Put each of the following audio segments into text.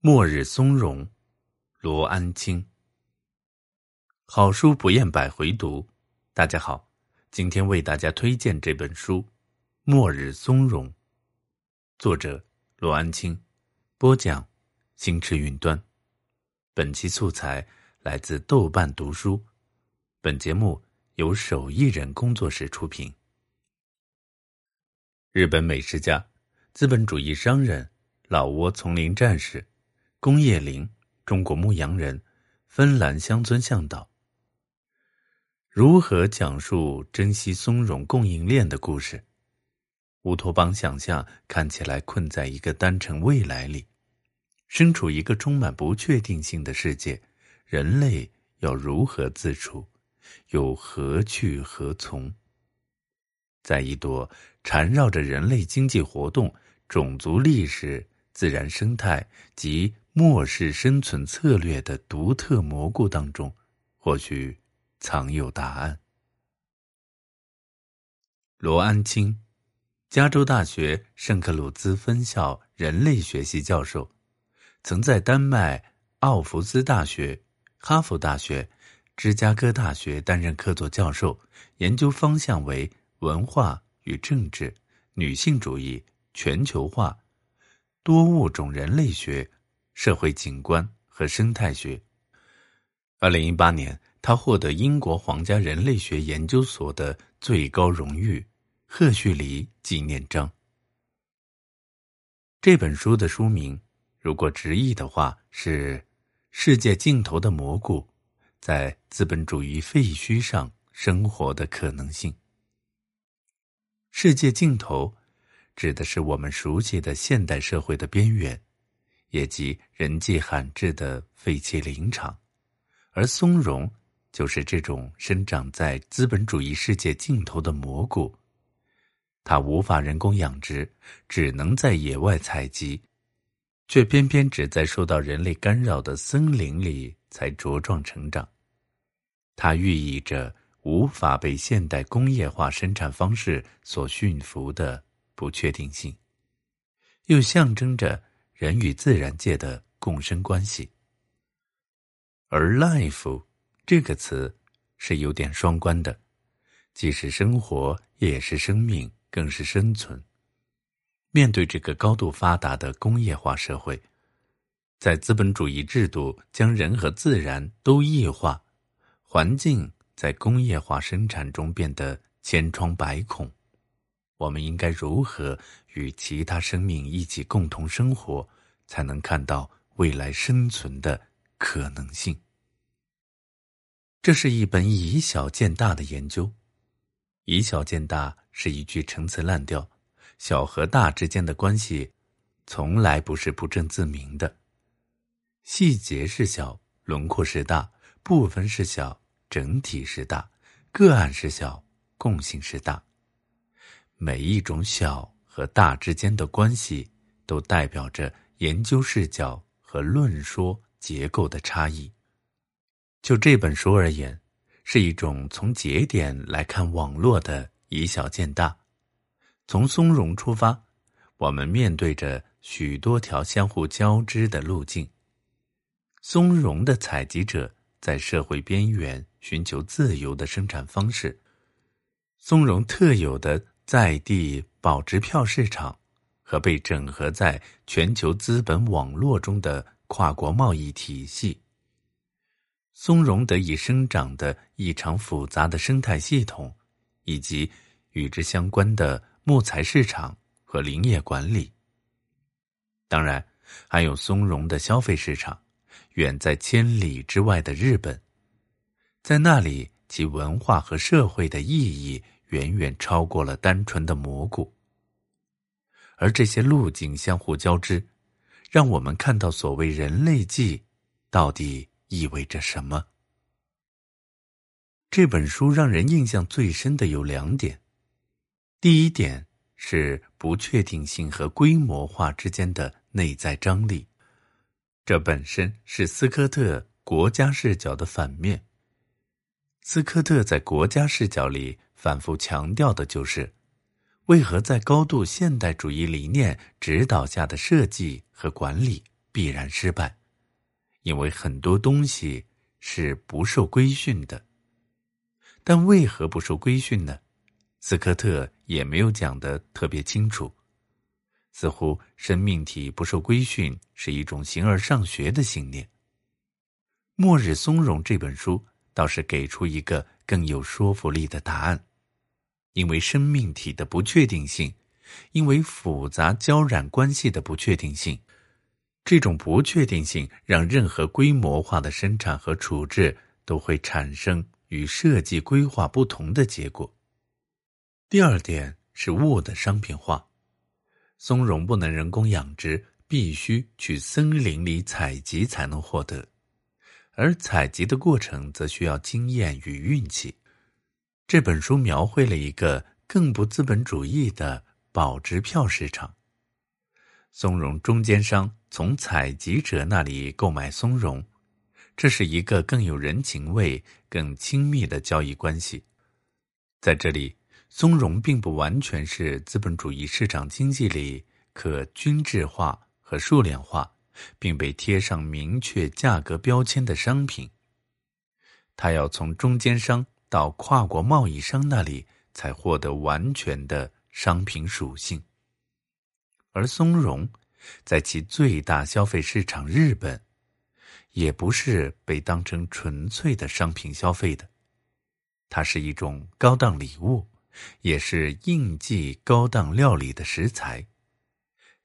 末日松茸，罗安清。好书不厌百回读。大家好，今天为大家推荐这本书《末日松茸》，作者罗安清，播讲星驰云端。本期素材来自豆瓣读书。本节目由手艺人工作室出品。日本美食家、资本主义商人、老挝丛林战士。工业林，中国牧羊人，芬兰乡村向导。如何讲述珍惜松茸供应链的故事？乌托邦想象看起来困在一个单纯未来里，身处一个充满不确定性的世界，人类要如何自处，又何去何从？在一朵缠绕着人类经济活动、种族历史、自然生态及末世生存策略的独特蘑菇当中，或许藏有答案。罗安清，加州大学圣克鲁兹分校人类学系教授，曾在丹麦奥弗斯大学、哈佛大学、芝加哥大学担任客座教授，研究方向为文化与政治、女性主义、全球化、多物种人类学。社会景观和生态学。二零一八年，他获得英国皇家人类学研究所的最高荣誉——赫胥黎纪念章。这本书的书名，如果直译的话，是《世界尽头的蘑菇：在资本主义废墟上生活的可能性》。世界尽头，指的是我们熟悉的现代社会的边缘。也即人迹罕至的废弃林场，而松茸就是这种生长在资本主义世界尽头的蘑菇。它无法人工养殖，只能在野外采集，却偏偏只在受到人类干扰的森林里才茁壮成长。它寓意着无法被现代工业化生产方式所驯服的不确定性，又象征着。人与自然界的共生关系，而 “life” 这个词是有点双关的，既是生活，也是生命，更是生存。面对这个高度发达的工业化社会，在资本主义制度将人和自然都异化，环境在工业化生产中变得千疮百孔。我们应该如何与其他生命一起共同生活，才能看到未来生存的可能性？这是一本以小见大的研究。以小见大是一句陈词滥调，小和大之间的关系从来不是不证自明的。细节是小，轮廓是大；部分是小，整体是大；个案是小，共性是大。每一种小和大之间的关系，都代表着研究视角和论说结构的差异。就这本书而言，是一种从节点来看网络的以小见大。从松茸出发，我们面对着许多条相互交织的路径。松茸的采集者在社会边缘寻求自由的生产方式，松茸特有的。在地保值票市场和被整合在全球资本网络中的跨国贸易体系，松茸得以生长的异常复杂的生态系统，以及与之相关的木材市场和林业管理。当然，还有松茸的消费市场，远在千里之外的日本，在那里其文化和社会的意义。远远超过了单纯的蘑菇，而这些路径相互交织，让我们看到所谓人类纪到底意味着什么。这本书让人印象最深的有两点：第一点是不确定性和规模化之间的内在张力，这本身是斯科特国家视角的反面。斯科特在国家视角里。反复强调的就是，为何在高度现代主义理念指导下的设计和管理必然失败，因为很多东西是不受规训的。但为何不受规训呢？斯科特也没有讲得特别清楚。似乎生命体不受规训是一种形而上学的信念。《末日松茸》这本书倒是给出一个更有说服力的答案，因为生命体的不确定性，因为复杂交染关系的不确定性，这种不确定性让任何规模化的生产和处置都会产生与设计规划不同的结果。第二点是物的商品化。松茸不能人工养殖，必须去森林里采集才能获得，而采集的过程则需要经验与运气。这本书描绘了一个更不资本主义的保值票市场。松茸中间商从采集者那里购买松茸，这是一个更有人情味、更亲密的交易关系。在这里。松茸并不完全是资本主义市场经济里可均质化和数量化，并被贴上明确价格标签的商品。它要从中间商到跨国贸易商那里才获得完全的商品属性。而松茸在其最大消费市场日本，也不是被当成纯粹的商品消费的，它是一种高档礼物。也是应季高档料理的食材，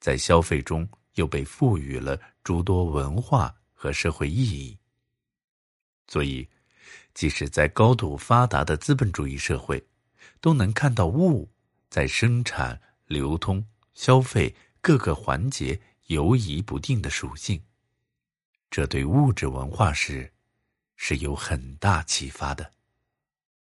在消费中又被赋予了诸多文化和社会意义。所以，即使在高度发达的资本主义社会，都能看到物在生产、流通、消费各个环节游移不定的属性。这对物质文化史是有很大启发的。